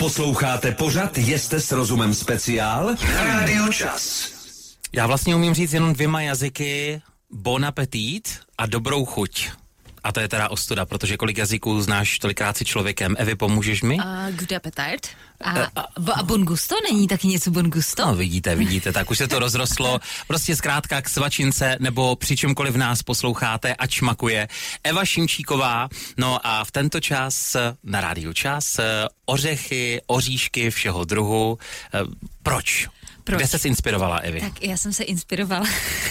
Posloucháte pořad Jeste s rozumem speciál na Rádiu Čas. Já vlastně umím říct jenom dvěma jazyky, bon appetit a dobrou chuť. A to je teda ostuda, protože kolik jazyků znáš, tolikrát si člověkem. Evi, pomůžeš mi? A good appetite. A, a, a bon gusto? Není taky něco bon gusto? No vidíte, vidíte, tak už se to rozrostlo. Prostě zkrátka k svačince nebo při čemkoliv nás posloucháte, ať šmakuje. Eva Šimčíková, no a v tento čas na rádiu čas ořechy, oříšky všeho druhu. Proč? Proč? Kde se inspirovala, Evi? Tak já jsem se inspirovala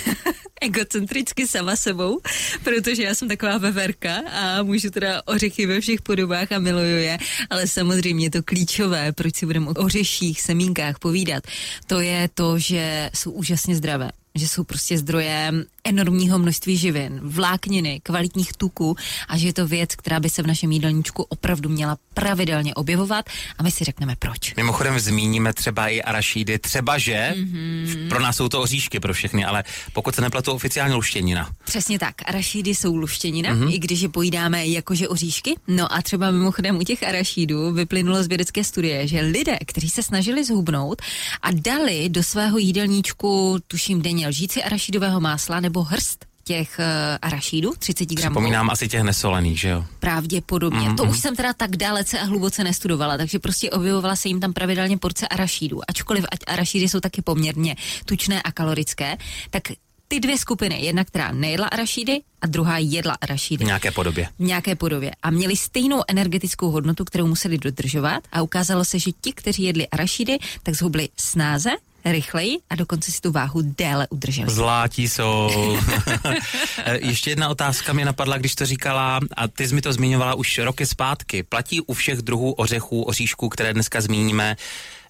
egocentricky sama sebou, protože já jsem taková veverka a můžu teda ořechy ve všech podobách a miluju je, ale samozřejmě to klíčové, proč si budeme o ořeších, semínkách povídat, to je to, že jsou úžasně zdravé že jsou prostě zdrojem enormního množství živin, vlákniny, kvalitních tuků a že je to věc, která by se v našem jídelníčku opravdu měla pravidelně objevovat a my si řekneme proč. Mimochodem zmíníme třeba i arašídy, třeba že mm-hmm. pro nás jsou to oříšky pro všechny, ale pokud se nepletu oficiálně luštěnina. Přesně tak, arašídy jsou luštěnina, mm-hmm. i když je pojídáme jakože oříšky. No a třeba mimochodem u těch arašídů vyplynulo z vědecké studie, že lidé, kteří se snažili zhubnout a dali do svého jídelníčku, tuším denně lžíci arašídového másla nebo hrst těch uh, arašídů, 30 gramů. Vzpomínám asi těch nesolených, že jo? Pravděpodobně. Mm-hmm. To už jsem teda tak dalece a hluboce nestudovala, takže prostě objevovala se jim tam pravidelně porce arašídů. Ačkoliv ať arašídy jsou taky poměrně tučné a kalorické, tak ty dvě skupiny, jedna, která nejedla arašídy a druhá jedla arašídy. V nějaké podobě. V nějaké podobě. A měli stejnou energetickou hodnotu, kterou museli dodržovat a ukázalo se, že ti, kteří jedli arašídy, tak zhubli snáze rychleji a dokonce si tu váhu déle udrželi. Zlátí jsou. Ještě jedna otázka mě napadla, když to říkala, a ty jsi mi to zmiňovala už roky zpátky. Platí u všech druhů ořechů, oříšků, které dneska zmíníme,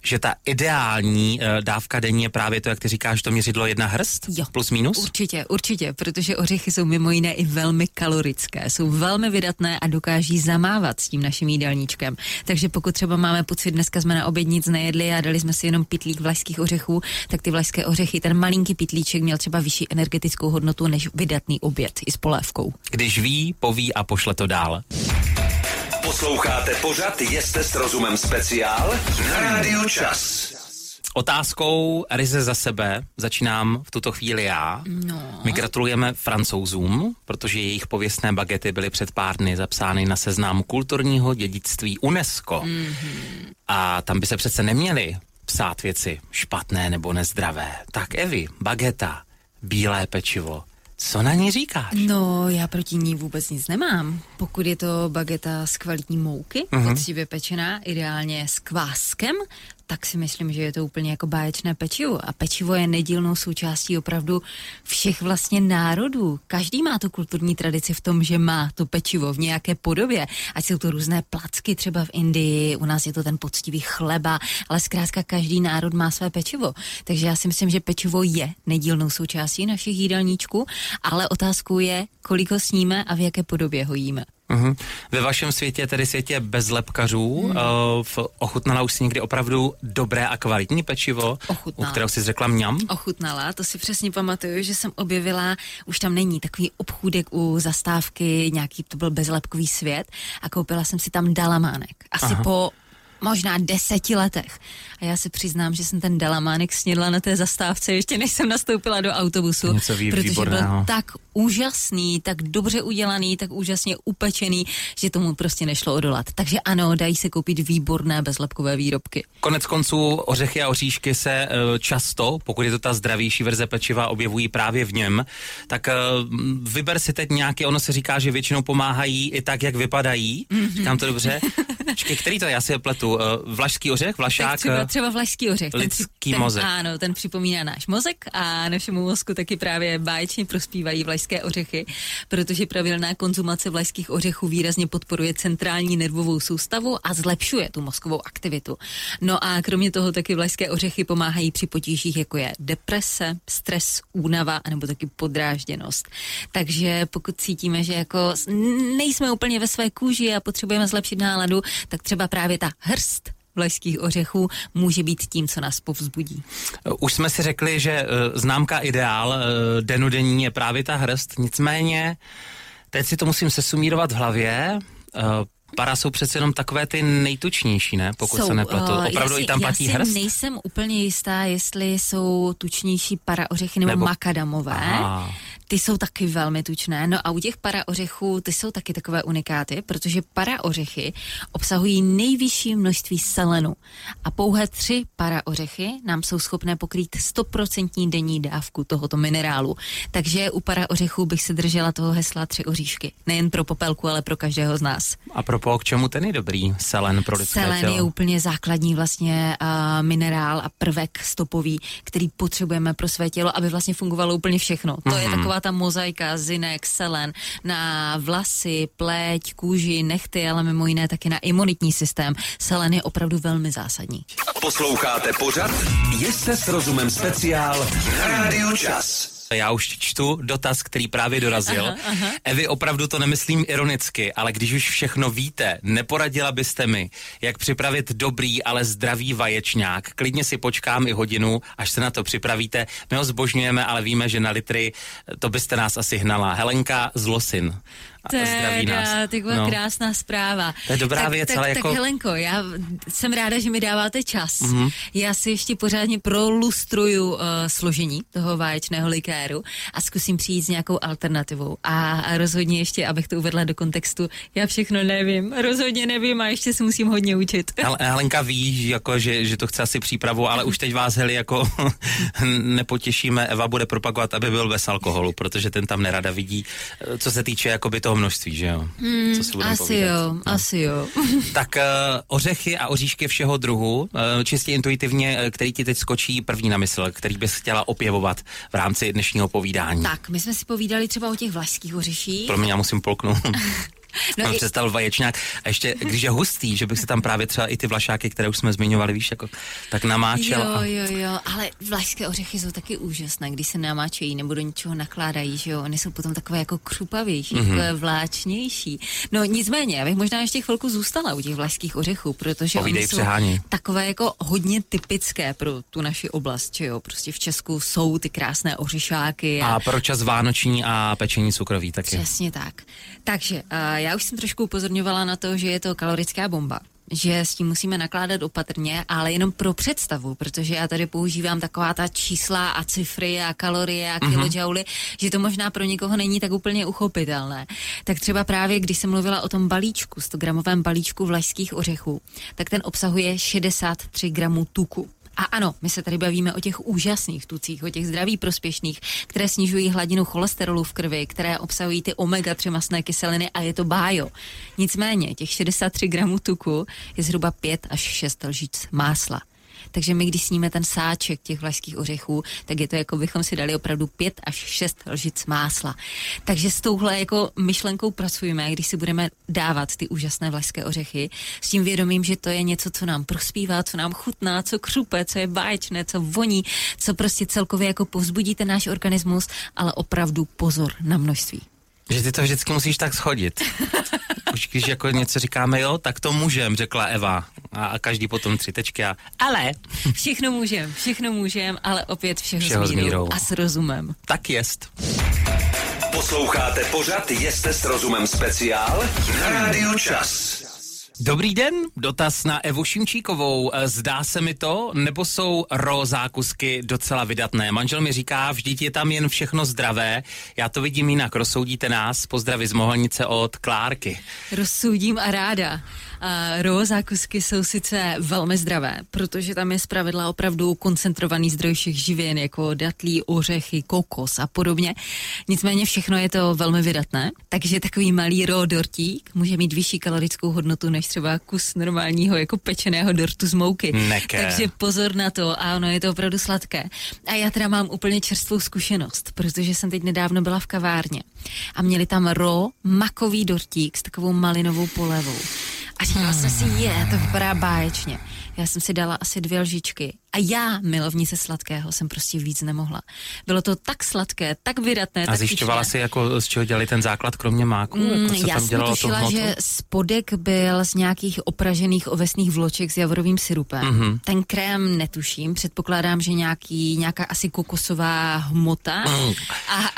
že ta ideální uh, dávka denní je právě to, jak ty říkáš, to měřidlo jedna hrst? Jo. Plus minus? Určitě, určitě, protože ořechy jsou mimo jiné i velmi kalorické, jsou velmi vydatné a dokáží zamávat s tím naším jídelníčkem. Takže pokud třeba máme pocit, dneska jsme na oběd nic nejedli a dali jsme si jenom pitlík vlašských ořechů, tak ty vlašské ořechy, ten malinký pitlíček měl třeba vyšší energetickou hodnotu než vydatný oběd i s polévkou. Když ví, poví a pošle to dál. Posloucháte pořad Jeste s rozumem speciál na Rádiu Čas. Otázkou Rize za sebe začínám v tuto chvíli já. No. My gratulujeme francouzům, protože jejich pověstné bagety byly před pár dny zapsány na seznam kulturního dědictví UNESCO. Mm-hmm. A tam by se přece neměly psát věci špatné nebo nezdravé. Tak Evi, bageta, bílé pečivo, co na ní říkáš? No, já proti ní vůbec nic nemám. Pokud je to bageta z kvalitní mouky, Mhm. uh-huh. poctivě pečená, ideálně s kváskem, tak si myslím, že je to úplně jako báječné pečivo. A pečivo je nedílnou součástí opravdu všech vlastně národů. Každý má tu kulturní tradici v tom, že má to pečivo v nějaké podobě. Ať jsou to různé placky třeba v Indii, u nás je to ten poctivý chleba, ale zkrátka každý národ má své pečivo. Takže já si myslím, že pečivo je nedílnou součástí našich jídelníčků, ale otázkou je, kolik ho sníme a v jaké podobě ho jíme. Mhm. Ve vašem světě, tedy světě bez lepkařů, Hmm. mm. uh, v, ochutnala už si někdy opravdu dobré a kvalitní pečivo, Ochutnala. u kterého si řekla mňam? ochutnala, to si přesně pamatuju, že jsem objevila, už tam není takový obchůdek u zastávky, nějaký to byl bezlepkový svět a koupila jsem si tam dalamánek. Asi. Aha. po možná deseti letech. A já se přiznám, že jsem ten dalamánek snědla na té zastávce, ještě než jsem nastoupila do autobusu, Něco vý- protože výborného. byl tak úžasný, tak dobře udělaný, tak úžasně upečený, že tomu prostě nešlo odolat. Takže ano, dají se koupit výborné bezlepkové výrobky. Konec konců ořechy a oříšky se eh, často, pokud je to ta zdravější verze pečiva, objevují právě v něm. Tak m, vyber si teď nějaký, ono se říká, že většinou pomáhají i tak, jak vypadají. Mhm. Mm-hmm. Říkám to dobře. Počkej, který to je? Já si je pletu. Eh, Vlašský ořech, Tak vlašák, třeba, eh, třeba vlašský ořech. ten lidský ten, mozek. Ano, ten připomíná náš mozek a našemu mozku taky právě báječně prospívají vlašské ořechy, protože pravidelná konzumace vlašských ořechů výrazně podporuje centrální nervovou soustavu a zlepšuje tu mozkovou aktivitu. No a kromě toho taky vlašské ořechy pomáhají při potížích, jako je deprese, stres, únava nebo taky podrážděnost. Takže pokud cítíme, že jako nejsme úplně ve své kůži a potřebujeme zlepšit náladu, tak třeba právě ta hrst vlašských ořechů může být tím, co nás povzbudí. Už jsme si řekli, že uh, známka ideál uh, denodenní je právě ta hrst, nicméně teď si to musím sesumírovat v hlavě. Uh, Para jsou přece jenom takové ty nejtučnější, ne? Pokud jsou, se nepletu. Opravdu si, i tam platí já si hrst? nejsem úplně jistá, jestli jsou tučnější para ořechy nebo, Nebo- nebo... makadamové. Aha. Ty jsou taky velmi tučné. No a u těch para ořechů, ty jsou taky takové unikáty, protože para ořechy obsahují nejvyšší množství selenu. A pouhé tři para ořechy nám jsou schopné pokrýt 100% denní dávku tohoto minerálu. Takže u para ořechů bych se držela toho hesla tři oříšky. Nejen pro popelku, ale pro každého z nás. A pro k čemu ten je dobrý? Selen pro lidské Selen tělo. je úplně základní vlastně uh, minerál a prvek stopový, který potřebujeme pro své tělo, aby vlastně fungovalo úplně všechno. To Mhm. je taková ta mozaika, zinek, selen na vlasy, pleť, kůži, nechty, ale mimo jiné taky na imunitní systém. Selen je opravdu velmi zásadní. Posloucháte pořad Jste s rozumem speciál na Rádiu Čas. Já už čtu dotaz, který právě dorazil. Aha, aha. Evi, opravdu to nemyslím ironicky, ale když už všechno víte, neporadila byste mi, jak připravit dobrý, ale zdravý vaječňák. Klidně si počkám i hodinu, až se na to připravíte. My ho zbožňujeme, ale víme, že na litry to byste nás asi hnala. Helenka z Losin. A zdraví nás. taková no. krásná zpráva. To je dobrá tak, věc, tak, ale tak jako- Helenko, já jsem ráda, že mi dáváte čas. Mhm. Mm-hmm. Já si ještě pořádně prolustruju uh, složení toho vaječného likéru a zkusím přijít s nějakou alternativou. A, a rozhodně ještě, abych to uvedla do kontextu, já všechno nevím, rozhodně nevím a ještě se musím hodně učit. Hel- Helenka ví, že jako, že, že to chce asi přípravu, ale už teď vás, Heli, jako nepotěšíme. Eva bude propagovat, aby byl bez alkoholu, protože ten tam nerada vidí, eh, co se týče jakoby toho množství, že jo? Co si budeme Asi povídat. jo, asi jo. Tak uh, ořechy a oříšky všeho druhu, uh, čistě intuitivně, uh, který ti teď skočí první na mysl, který bys chtěla opěvovat v rámci dnešního povídání. tak, my jsme si povídali třeba o těch vlašských ořeších. Pro mě já musím polknout. No Mám i- představil vaječňák. A ještě, když je hustý, že bych si tam právě třeba i ty vlašáky, které už jsme zmiňovali, víš, jako, tak namáčel. Jo, a... jo, jo, ale vlašské ořechy jsou taky úžasné, když se namáčejí nebo do něčeho nakládají, že jo, oni jsou potom takové jako křupavější, Mhm. mm-hmm. takové vláčnější. No nicméně, já bych možná ještě chvilku zůstala u těch vlašských ořechů, protože Povídej, oni jsou přeháněj. takové jako hodně typické pro tu naši oblast, že jo, prostě v Česku jsou ty krásné ořešáky. A pro čas vánoční a pečení cukroví taky. Přesně tak. Takže uh, já už jsem trošku upozorňovala na to, že je to kalorická bomba že s tím musíme nakládat opatrně, ale jenom pro představu, protože já tady používám taková ta čísla a cifry a kalorie a kilojouly, mm-hmm. že to možná pro někoho není tak úplně uchopitelné. Tak třeba právě, když jsem mluvila o tom balíčku, 100 gramovém balíčku vlašských ořechů, tak ten obsahuje 63 gramů tuku. A ano, my se tady bavíme o těch úžasných tucích, o těch zdraví prospěšných, které snižují hladinu cholesterolu v krvi, které obsahují ty omega-3 masné kyseliny a je to bájo. Nicméně, těch 63 gramů tuku je zhruba 5 až 6 lžíc másla. Takže my, když sníme ten sáček těch vlašských ořechů, tak je to jako bychom si dali opravdu 5 až 6 lžic másla. Takže s touhle jako myšlenkou pracujeme, když si budeme dávat ty úžasné vlašské ořechy, s tím vědomím, že to je něco, co nám prospívá, co nám chutná, co křupe, co je báječné, co voní, co prostě celkově jako povzbudí ten náš organismus, ale opravdu pozor na množství. Že ty to vždycky musíš tak schodit. Už když jako něco říkáme, jo, tak to můžem, řekla Eva. A, a každý potom tři tečky a ale, Všechno můžem, všechno můžem, ale opět všeho, Všeho s mírou a s rozumem. tak jest. Posloucháte pořad Jste s rozumem speciál na Rádiu Čas. Dobrý den, dotaz na Evu Šimčíkovou. Eh, Zdá se mi to, nebo jsou ro zákusky docela vydatné? Manžel mi říká, vždyť je tam jen všechno zdravé. Já to vidím jinak, rozsoudíte nás. Pozdravy z Mohelnice od Klárky. Rozsoudím a ráda. A ro zákusky jsou sice velmi zdravé, protože tam je zpravidla opravdu koncentrovaný zdroj všech živin, jako datlí, ořechy, kokos a podobně. Nicméně všechno je to velmi vydatné, takže takový malý ro dortík může mít vyšší kalorickou hodnotu než třeba kus normálního jako pečeného dortu z mouky. Neké. Takže pozor na to a ono je to opravdu sladké. A já teda mám úplně čerstvou zkušenost, protože jsem teď nedávno byla v kavárně a měli tam ro makový dortík s takovou malinovou polevou. A říkala jsem si, je, to vypadá báječně. Já jsem si dala asi dvě lžičky. A já, milovnice sladkého, jsem prostě víc nemohla. Bylo to tak sladké, tak vydatné, A tak zjišťovala si, jako, z čeho dělali ten základ, kromě máku? Mm, jako se já tam jsem dělalo tu tušila, že spodek byl z nějakých opražených ovesných vloček s javorovým syrupem. Mhm. Mm-hmm. Ten krém netuším, předpokládám, že nějaký, nějaká asi kokosová hmota Mm. a,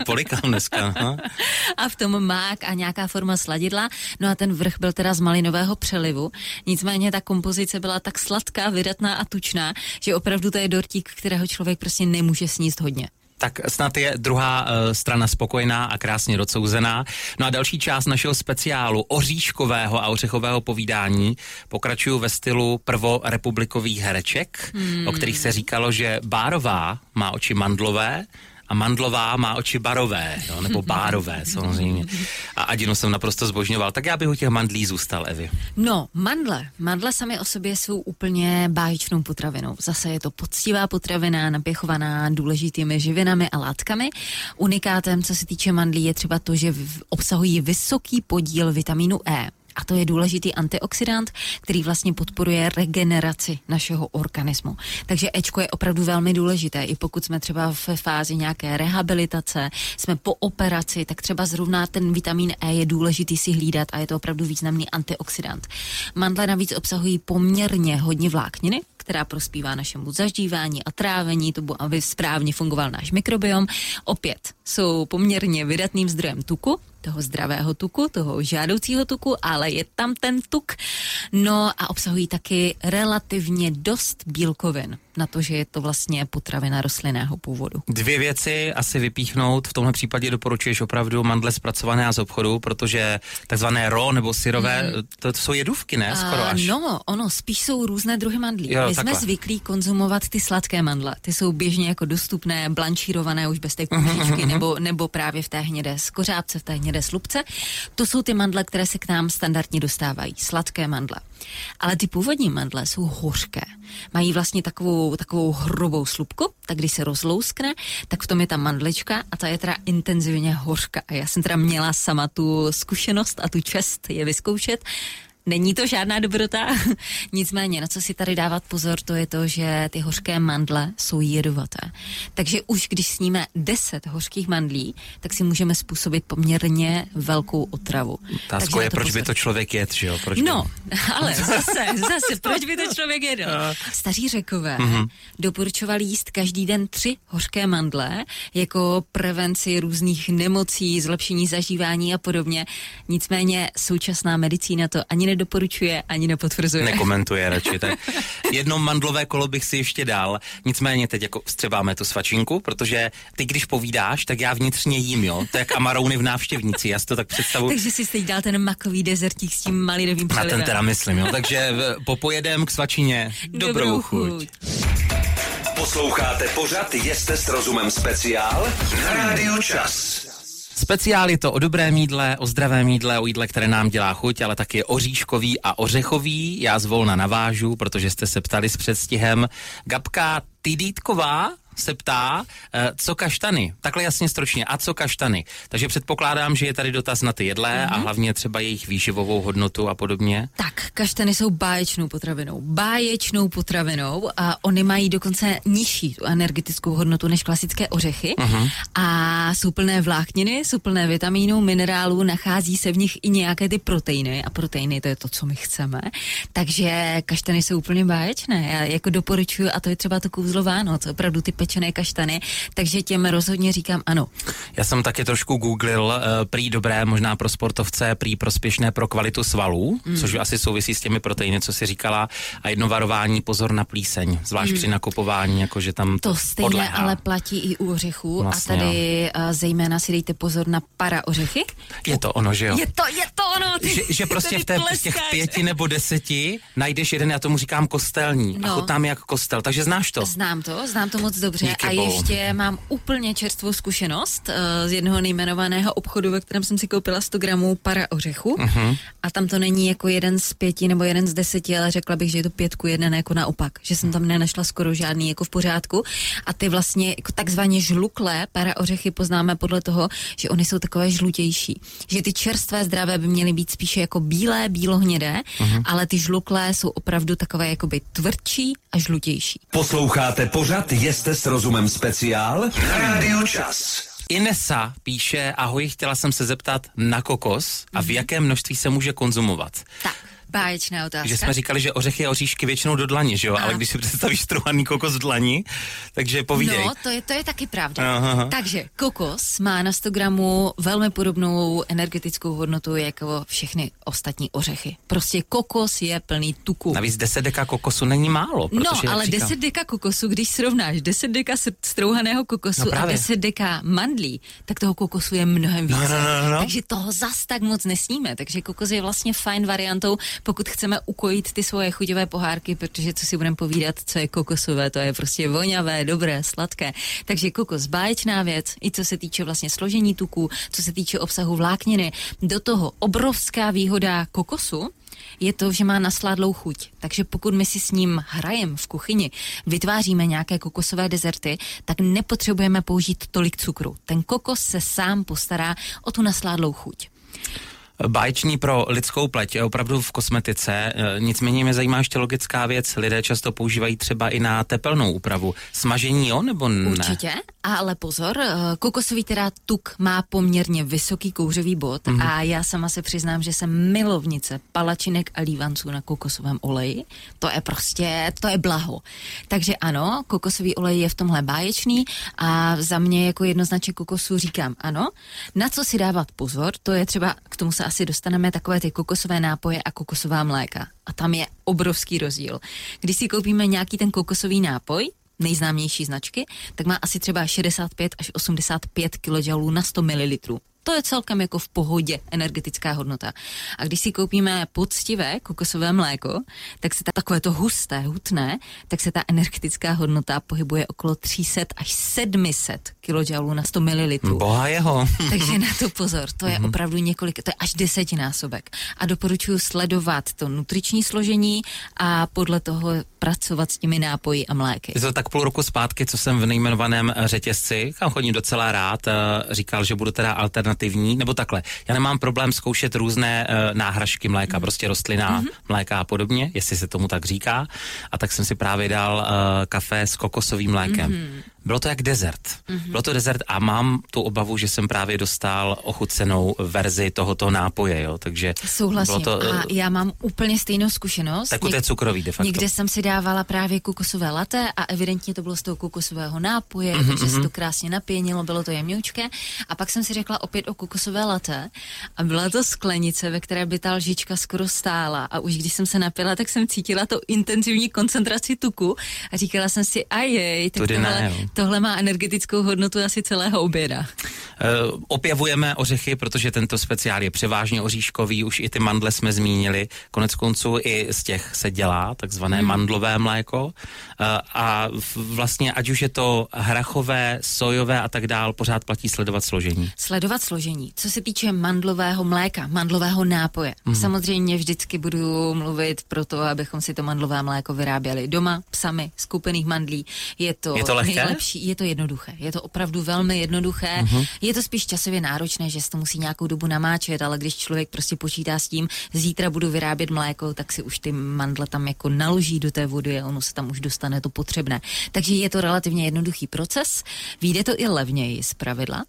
Polikám dneska. no. a v tom mák a nějaká forma sladidla. No a ten vrch byl teda z malinového přelivu. Nicméně ta kompozice byla tak sladká, vydatná a tučná, že opravdu to je dortík, kterého člověk prostě nemůže sníst hodně. Tak snad je druhá uh, strana spokojená a krásně docouzená. No a další část našeho speciálu oříškového a ořechového povídání pokračuju ve stylu prvorepublikových hereček, hmm. o kterých se říkalo, že Bárová má oči mandlové, a Mandlová má oči barové, jo, nebo bárové samozřejmě. A Adinu jsem naprosto zbožňoval, tak já bych u těch mandlí zůstal, Evi. No, mandle. Mandle sami o sobě jsou úplně báječnou potravinou. Zase je to poctivá potravina, napěchovaná důležitými živinami a látkami. Unikátem, co se týče mandlí, je třeba to, že obsahují vysoký podíl vitamínu E. A to je důležitý antioxidant, který vlastně podporuje regeneraci našeho organismu. Takže Ečko je opravdu velmi důležité. I pokud jsme třeba v fázi nějaké rehabilitace, jsme po operaci, tak třeba zrovna ten vitamin E je důležitý si hlídat a je to opravdu významný antioxidant. Mandle navíc obsahují poměrně hodně vlákniny, která prospívá našemu zažívání a trávení, to, aby správně fungoval náš mikrobiom. Opět jsou poměrně vydatným zdrojem tuku, toho zdravého tuku, toho žádoucího tuku, ale je tam ten tuk. No a obsahují taky relativně dost bílkovin na to, že je to vlastně potravina rostlinného původu. Dvě věci asi vypíchnout. V tomhle případě doporučuješ opravdu mandle zpracované a z obchodu, protože takzvané ro nebo syrové, mm. to, to jsou jedůvky, ne? Skoro A, až. No, ono, spíš jsou různé druhy mandlí. Jo, My takhle. jsme zvyklí konzumovat ty sladké mandle. Ty jsou běžně jako dostupné, blanšírované už bez té kůžičky, nebo, nebo právě v té hnědé skořápce, v té hnědé slupce. To jsou ty mandle, které se k nám standardně dostávají. Sladké mandle. Ale ty původní mandle jsou hořké. Mají vlastně takovou, takovou hrubou slupku, tak když se rozlouskne, tak v tom je ta mandlička a ta je teda intenzivně hořká. A já jsem teda měla sama tu zkušenost a tu čest je vyzkoušet. Není to žádná dobrota, nicméně na co si tady dávat pozor, to je to, že ty hořké mandle jsou jedovaté. Takže už když sníme 10 hořkých mandlí, tak si můžeme způsobit poměrně velkou otravu. Na je, proč by pozor. to člověk jet, že jo? Proč by... No, ale zase, zase, proč by to člověk jedl? Staří řekové mm-hmm. doporučovali jíst každý den tři hořké mandle jako prevenci různých nemocí, zlepšení zažívání a podobně. Nicméně současná medicína to ani nedoporučuje, ani nepotvrzuje. Nekomentuje radši. Tak jedno mandlové kolo bych si ještě dal. Nicméně teď jako vstřebáme tu svačinku, protože ty, když povídáš, tak já vnitřně jím, jo. To je jak amarouny v návštěvnici. Já si to tak představu. Takže si teď dal ten makový dezertík s tím malinovým Na ten přelivem. teda myslím, jo. Takže v- popojedem k svačině. Dobrou, chuť. Posloucháte pořad Jeste s rozumem speciál na Rádiu Čas. Speciál je to o dobrém jídle, o zdravém jídle, o jídle, které nám dělá chuť, ale taky oříškový a ořechový. Já zvolna navážu, protože jste se ptali s předstihem. Gabka Tidítková se ptá, eh, co kaštany? Takhle jasně stročně, a co kaštany? Takže předpokládám, že je tady dotaz na ty jedlé Mhm. a hlavně třeba jejich výživovou hodnotu a podobně. Tak, kaštany jsou báječnou potravinou. Báječnou potravinou a oni mají dokonce nižší tu energetickou hodnotu než klasické ořechy. Uh-huh. A jsou plné vlákniny, jsou plné vitamínů, minerálů, nachází se v nich i nějaké ty proteiny a proteiny to je to, co my chceme. Takže kaštany jsou úplně báječné. Já jako doporučuji, a to je třeba to kouzlo Vánoc, opravdu ty pečené kaštany, takže těm rozhodně říkám ano. Já jsem taky trošku googlil, uh, prý dobré možná pro sportovce, prý prospěšné pro kvalitu svalů, mm. což asi souvisí s těmi proteiny, co si říkala, a jedno varování, pozor na plíseň, zvlášť mm. při nakupování, jakože tam to, To stejně podléhá. ale platí i u ořechů Vlastně a tady uh, zejména si dejte pozor na para ořechy. Je to ono, že jo? Je to, je to ono! Ty, Že, že prostě v, té, v těch pěti nebo deseti najdeš jeden, já tomu říkám kostelní. No. A chutnám jak kostel, takže znáš to. Znám to, znám to moc dobře. Dobře. Díky a bohu. ještě mám úplně čerstvou zkušenost uh, z jednoho nejmenovaného obchodu, ve kterém jsem si koupila 100 gramů para ořechu. Uh-huh. A tam to není jako jeden z pěti nebo jeden z deseti, ale řekla bych, že je to pětku jeden jako naopak. Že jsem tam nenašla skoro žádný jako v pořádku. A ty vlastně jako takzvaně žluklé para ořechy poznáme podle toho, že oni jsou takové žlutější. Že ty čerstvé zdravé by měly být spíše jako bílé, bílohnědé, uh-huh. ale ty žluklé jsou opravdu takové jakoby tvrdší a žlutější. Posloucháte pořad Jeste s rozumem speciál na Rádiu Čas. Inesa píše, ahoj, chtěla jsem se zeptat na kokos a v jakém množství se může konzumovat. Tak, báječná otázka. Že jsme říkali, že ořechy a oříšky většinou do dlaně, že jo? Ale když si představíš trhaný kokos v dlani, takže povídej. No, to je, to je taky pravda. Aha, aha. Takže kokos má na 100 gramů velmi podobnou energetickou hodnotu jako všechny ostatní ořechy. Prostě kokos je plný tuku. Navíc 10 deka kokosu není málo. No, protože, ale říkám- 10 deka kokosu, když srovnáš 10 deka strouhaného kokosu No a právě. 10 deka mandlí, tak toho kokosu je mnohem více. No, no, no, no. Takže toho zas tak moc nesníme. Takže kokos je vlastně fajn variantou, pokud chceme ukojit ty svoje chuťové pohárky, protože co si budeme povídat, co je kokosové, to je prostě voňavé, dobré, sladké. Takže kokos báječná věc, i co se týče vlastně složení tuků, co se týče obsahu vlákniny. Do toho obrovská výhoda kokosu, je to, že má nasládlou chuť. Takže pokud my si s ním hrajem v kuchyni, vytváříme nějaké kokosové dezerty, tak nepotřebujeme použít tolik cukru. Ten kokos se sám postará o tu nasládlou chuť. Báječný pro lidskou pleť, je opravdu v kosmetice. E, Nicméně mě zajímá ještě logická věc. Lidé často používají třeba i na tepelnou úpravu. Smažení jo, nebo ne? Určitě, ale pozor, eh, kokosový teda tuk má poměrně vysoký kouřový bod Mhm. mm-hmm. a já sama se přiznám, že jsem milovnice palačinek a lívanců na kokosovém oleji. To je prostě, to je blaho. Takže ano, kokosový olej je v tomhle báječný a za mě jako jednoznačně kokosu říkám ano. Na co si dávat pozor, to je třeba, k tomu se asi dostaneme, takové ty kokosové nápoje a kokosová mléka. A tam je obrovský rozdíl. Když si koupíme nějaký ten kokosový nápoj, nejznámější značky, tak má asi třeba 65 až 85 kJ na 100 ml. To je celkem jako v pohodě energetická hodnota. A když si koupíme poctivé kokosové mléko, tak se ta, takové to husté, hutné, tak se ta energetická hodnota pohybuje okolo 300 až 700 kJ na 100 ml. Boha jeho. Takže na to pozor, to Mhm. je opravdu několik, to je až desetinásobek. A doporučuji sledovat to nutriční složení a podle toho pracovat s těmi nápoji a mléky. Je to tak půl roku zpátky, co jsem v nejmenovaném řetězci, kam chodím docela rád, eh, říkal, že budu teda alternativní, nebo takhle. Já nemám problém zkoušet různé eh, náhražky mléka, prostě rostlinná Mhm. mléka a podobně, jestli se tomu tak říká. A tak jsem si právě dal eh, kafe s kokosovým mlékem. Mhm. Bylo to jak dezert. Bylo to dezert a mám tu obavu, že jsem právě dostal ochucenou verzi tohoto nápoje, jo, takže Souhlasím. bylo to, a eh, já mám úplně stejnou zkušenost. tak to je cukrový de facto. Někde jsem si dávala právě kokosové latte a evidentně to bylo z toho kokosového nápoje, mm-hmm. takže se to krásně napěnilo, bylo to jemňoučké. A pak jsem si řekla opět o kokosové latte a byla to sklenice, ve které by ta lžička skoro stála. A už když jsem se napila, tak jsem cítila to intenzivní koncentraci tuku a říkala jsem si, a jej, tak Tudy ne, tohle, jo. Tohle má energetickou hodnotu asi celého oběda. Uh, opěvujeme ořechy, protože tento speciál je převážně oříškový, už i ty mandle jsme zmínili. Konec konců i z těch se dělá takzvané hmm. mandlové mléko. Uh, a vlastně ať už je to hrachové, sojové a tak dál, pořád platí sledovat složení. Sledovat složení. Co se týče mandlového mléka, mandlového nápoje, Mhm. mm. samozřejmě vždycky budu mluvit pro to, abychom si to mandlové mléko vyráběli doma, sami, z koupených mandlí. Je to, Je to lehké? Nejlepší, je to jednoduché. Je to opravdu velmi jednoduché. Mm. Je to spíš časově náročné, že se to musí nějakou dobu namáčet, ale když člověk prostě počítá s tím, zítra budu vyrábět mléko, tak si už ty mandle tam jako naloží do té vody a ono se tam už dostane to potřebné. Takže je to relativně jednoduchý proces. Vyjde to i levněji z pravidla.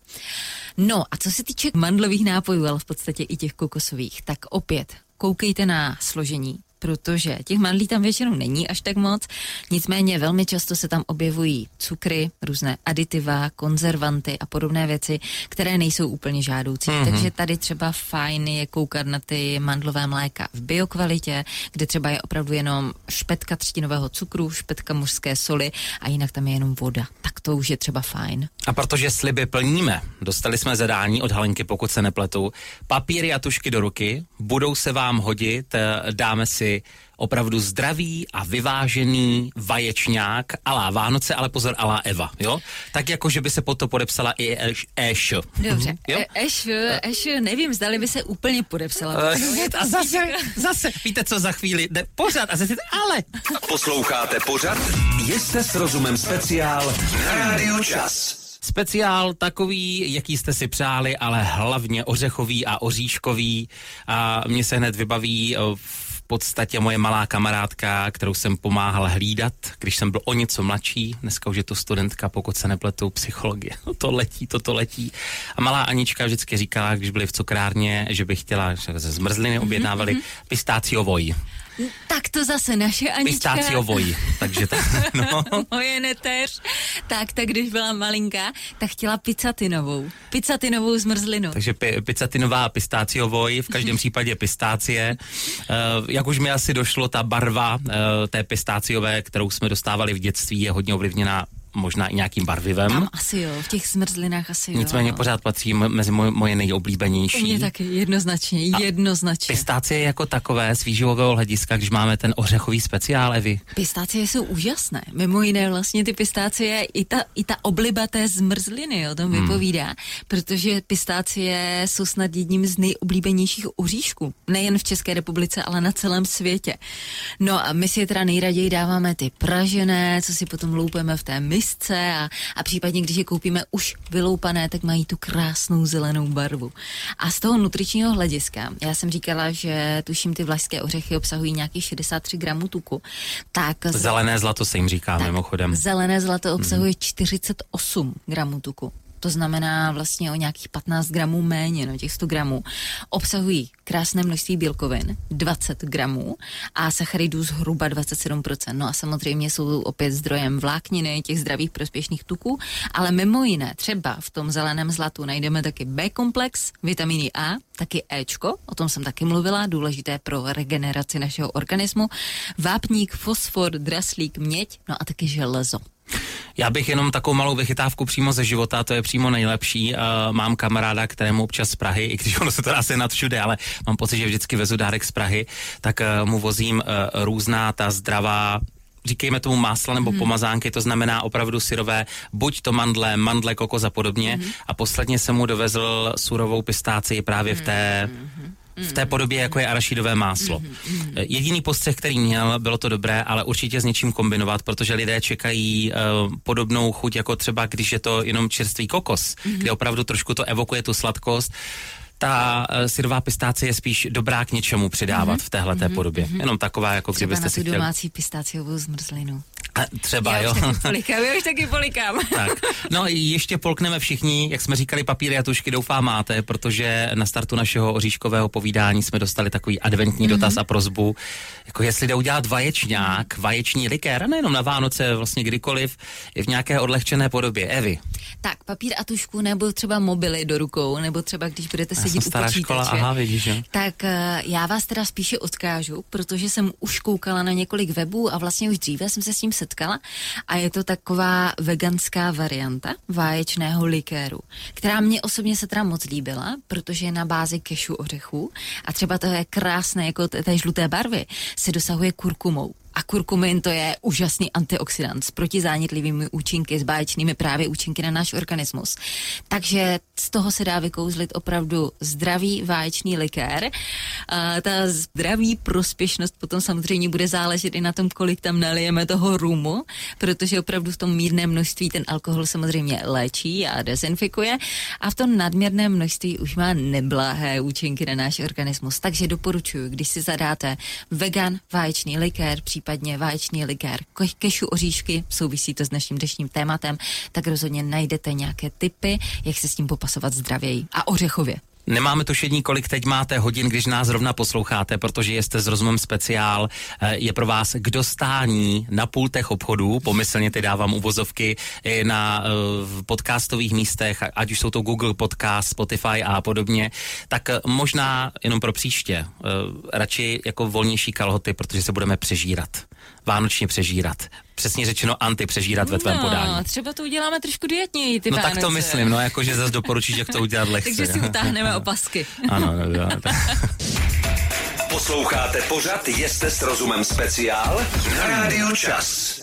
No a co se týče mandlových nápojů, ale v podstatě i těch kokosových, tak opět koukejte na složení, protože těch mandlí tam většinou není až tak moc, nicméně velmi často se tam objevují cukry, různé aditiva, konzervanty a podobné věci, které nejsou úplně žádoucí. Mm-hmm. Takže tady třeba fajn je koukat na ty mandlové mléka v biokvalitě, kde třeba je opravdu jenom špetka třtinového cukru, špetka mužské soli a jinak tam je jenom voda. Tak to už je třeba fajn. A protože sliby plníme, dostali jsme zadání od Halenky, pokud se nepletu, papíry a tušky do ruky, budou se vám hodit, eh, dáme si opravdu zdravý a vyvážený vaječňák alá Vánoce, ale pozor, alá Eva, jo? Tak jako, že by se pod to podepsala i Eš. eš. Dobře, Mhm, jo? E- Eš, Eš, nevím, zdali by se úplně podepsala. Eh, A zase, zase, víte co, za chvíli, jde pořád a zase, ale Posloucháte pořad Jste s rozumem speciál na Rádiu Čas. Speciál takový, jaký jste si přáli, ale hlavně ořechový a oříškový. A mě se hned vybaví v podstatě moje malá kamarádka, kterou jsem pomáhal hlídat, když jsem byl o něco mladší. Dneska už je to studentka, pokud se nepletou, psychologie. No to letí, to to letí. A malá Anička vždycky říkala, když byli v cukrárně, že by chtěla, že ze zmrzliny objednávali pistáciovoj. Tak to zase naše Anička. Pistáciovoj. Takže ta, no. Moje neteř. Tak, tak když byla malinká, tak chtěla pizzatinovou. Pizzatinovou zmrzlinu. Takže pi- pizzatinová pistáciovoj, v každém případě pistácie. Uh, jak už mi asi došlo, ta barva uh, té pistáciové, kterou jsme dostávali v dětství, je hodně ovlivněna možná i nějakým barvivem. Tam asi jo, v těch zmrzlinách asi jo. Nicméně pořád patří mezi moje, moje nejoblíbenější. Mě taky, jednoznačně, jednoznačně. Pistácie jako takové z výživového hlediska, když máme ten ořechový speciál, Evi. Pistácie jsou úžasné. Mimo jiné vlastně ty pistácie, i ta, i ta obliba té zmrzliny o tom Hmm. vypovídá, protože pistácie jsou snad jedním z nejoblíbenějších oříšků. Nejen v České republice, ale na celém světě. No a my si je teda nejraději dáváme ty pražené, co si potom loupeme v té misce a, a případně, když je koupíme už vyloupané, tak mají tu krásnou zelenou barvu. A z toho nutričního hlediska, já jsem říkala, že tuším ty vlašské ořechy obsahují nějakých 63 gramů tuku, tak Zelené zlato se jim říká tak, mimochodem. Zelené zlato obsahuje 48 gramů tuku. To znamená vlastně o nějakých 15 gramů méně, no těch 100 gramů. Obsahují krásné množství bílkovin, 20 gramů a sacharidů zhruba 27%. No a samozřejmě jsou opět zdrojem vlákniny, těch zdravých prospěšných tuků, ale mimo jiné třeba v tom zeleném zlatu najdeme taky B-komplex, vitamíny A, taky Ečko, o tom jsem taky mluvila, důležité pro regeneraci našeho organismu, vápník, fosfor, draslík, měď, no a taky železo. Já bych jenom takovou malou vychytávku přímo ze života, to je přímo nejlepší. Uh, mám kamaráda, kterému občas z Prahy, i když ono se to dá se nad všude, ale mám pocit, že vždycky vezu dárek z Prahy, tak uh, mu vozím uh, různá ta zdravá říkejme tomu másla nebo hmm. pomazánky, to znamená opravdu syrové, buď to mandle, mandle, kokos a podobně. Hmm. A posledně jsem mu dovezl surovou pistácii právě v té v té podobě, jako je arašidové máslo. Jediný postřeh, který měl, bylo to dobré, ale určitě s něčím kombinovat, protože lidé čekají uh, podobnou chuť, jako třeba když je to jenom čerstvý kokos, kde opravdu trošku to evokuje tu sladkost. Ta uh, syrová pistácie je spíš dobrá k něčemu přidávat v téhle té podobě. Jenom taková, jako Třeba kdybyste na si chtěli. domácí pistáciovou zmrzlinu. A třeba, já jo. už taky polikám, já už taky polikám. Tak. No ještě polkneme všichni, jak jsme říkali, papíry a tušky doufám máte, protože na startu našeho oříškového povídání jsme dostali takový adventní mm-hmm. dotaz a prozbu, jako jestli jde udělat vaječňák, vaječní likér, a nejenom na Vánoce, vlastně kdykoliv, i v nějaké odlehčené podobě. Evi, Tak, papír a tušku, nebo třeba mobily do rukou, nebo třeba když budete sedět jsem u stará počítače. škola, aha, vidíš, jo. Tak eh, já vás teda spíše odkážu, protože jsem už koukala na několik webů a vlastně už dříve jsem se s tím setkala a je to taková veganská varianta váječného likéru, která mě osobně se teda moc líbila, protože je na bázi kešu ořechů a třeba to je krásné, jako té žluté barvy, se dosahuje kurkumou. A kurkumin to je úžasný antioxidant s protizánětlivými účinky, s báječnými právě účinky na náš organismus. Takže z toho se dá vykouzlit opravdu zdravý váječný likér. A ta zdraví prospěšnost potom samozřejmě bude záležet i na tom, kolik tam nalijeme toho rumu, protože opravdu v tom mírném množství ten alkohol samozřejmě léčí a dezinfikuje a v tom nadměrném množství už má neblahé účinky na náš organismus. Takže doporučuji, když si zadáte vegan váječný likér, váječný likér ke- kešu oříšky, souvisí to s dnešním dnešním tématem, tak rozhodně najdete nějaké typy, jak se s tím popasovat zdravěji a ořechově. Nemáme tušení, kolik teď máte hodin, když nás zrovna posloucháte, protože jste s rozumem speciál. Eh, Je pro vás k dostání na pultech obchodů, pomyslně ty dávám uvozovky, na eh, podcastových místech, ať už jsou to Google Podcast, Spotify a podobně, tak eh, možná jenom pro příště radši jako volnější kalhoty, protože se budeme přežírat. Vánočně přežírat. Přesně řečeno antipřežírat ve tvém no, podání. třeba to uděláme trošku dietněji, ty No tak to Vánoce. myslím, no jakože zase doporučíš, jak to udělat lehce. Takže si utáhneme opasky. Ano, no, no, tak. Posloucháte pořad Jeste s rozumem speciál na Rádiu Čas.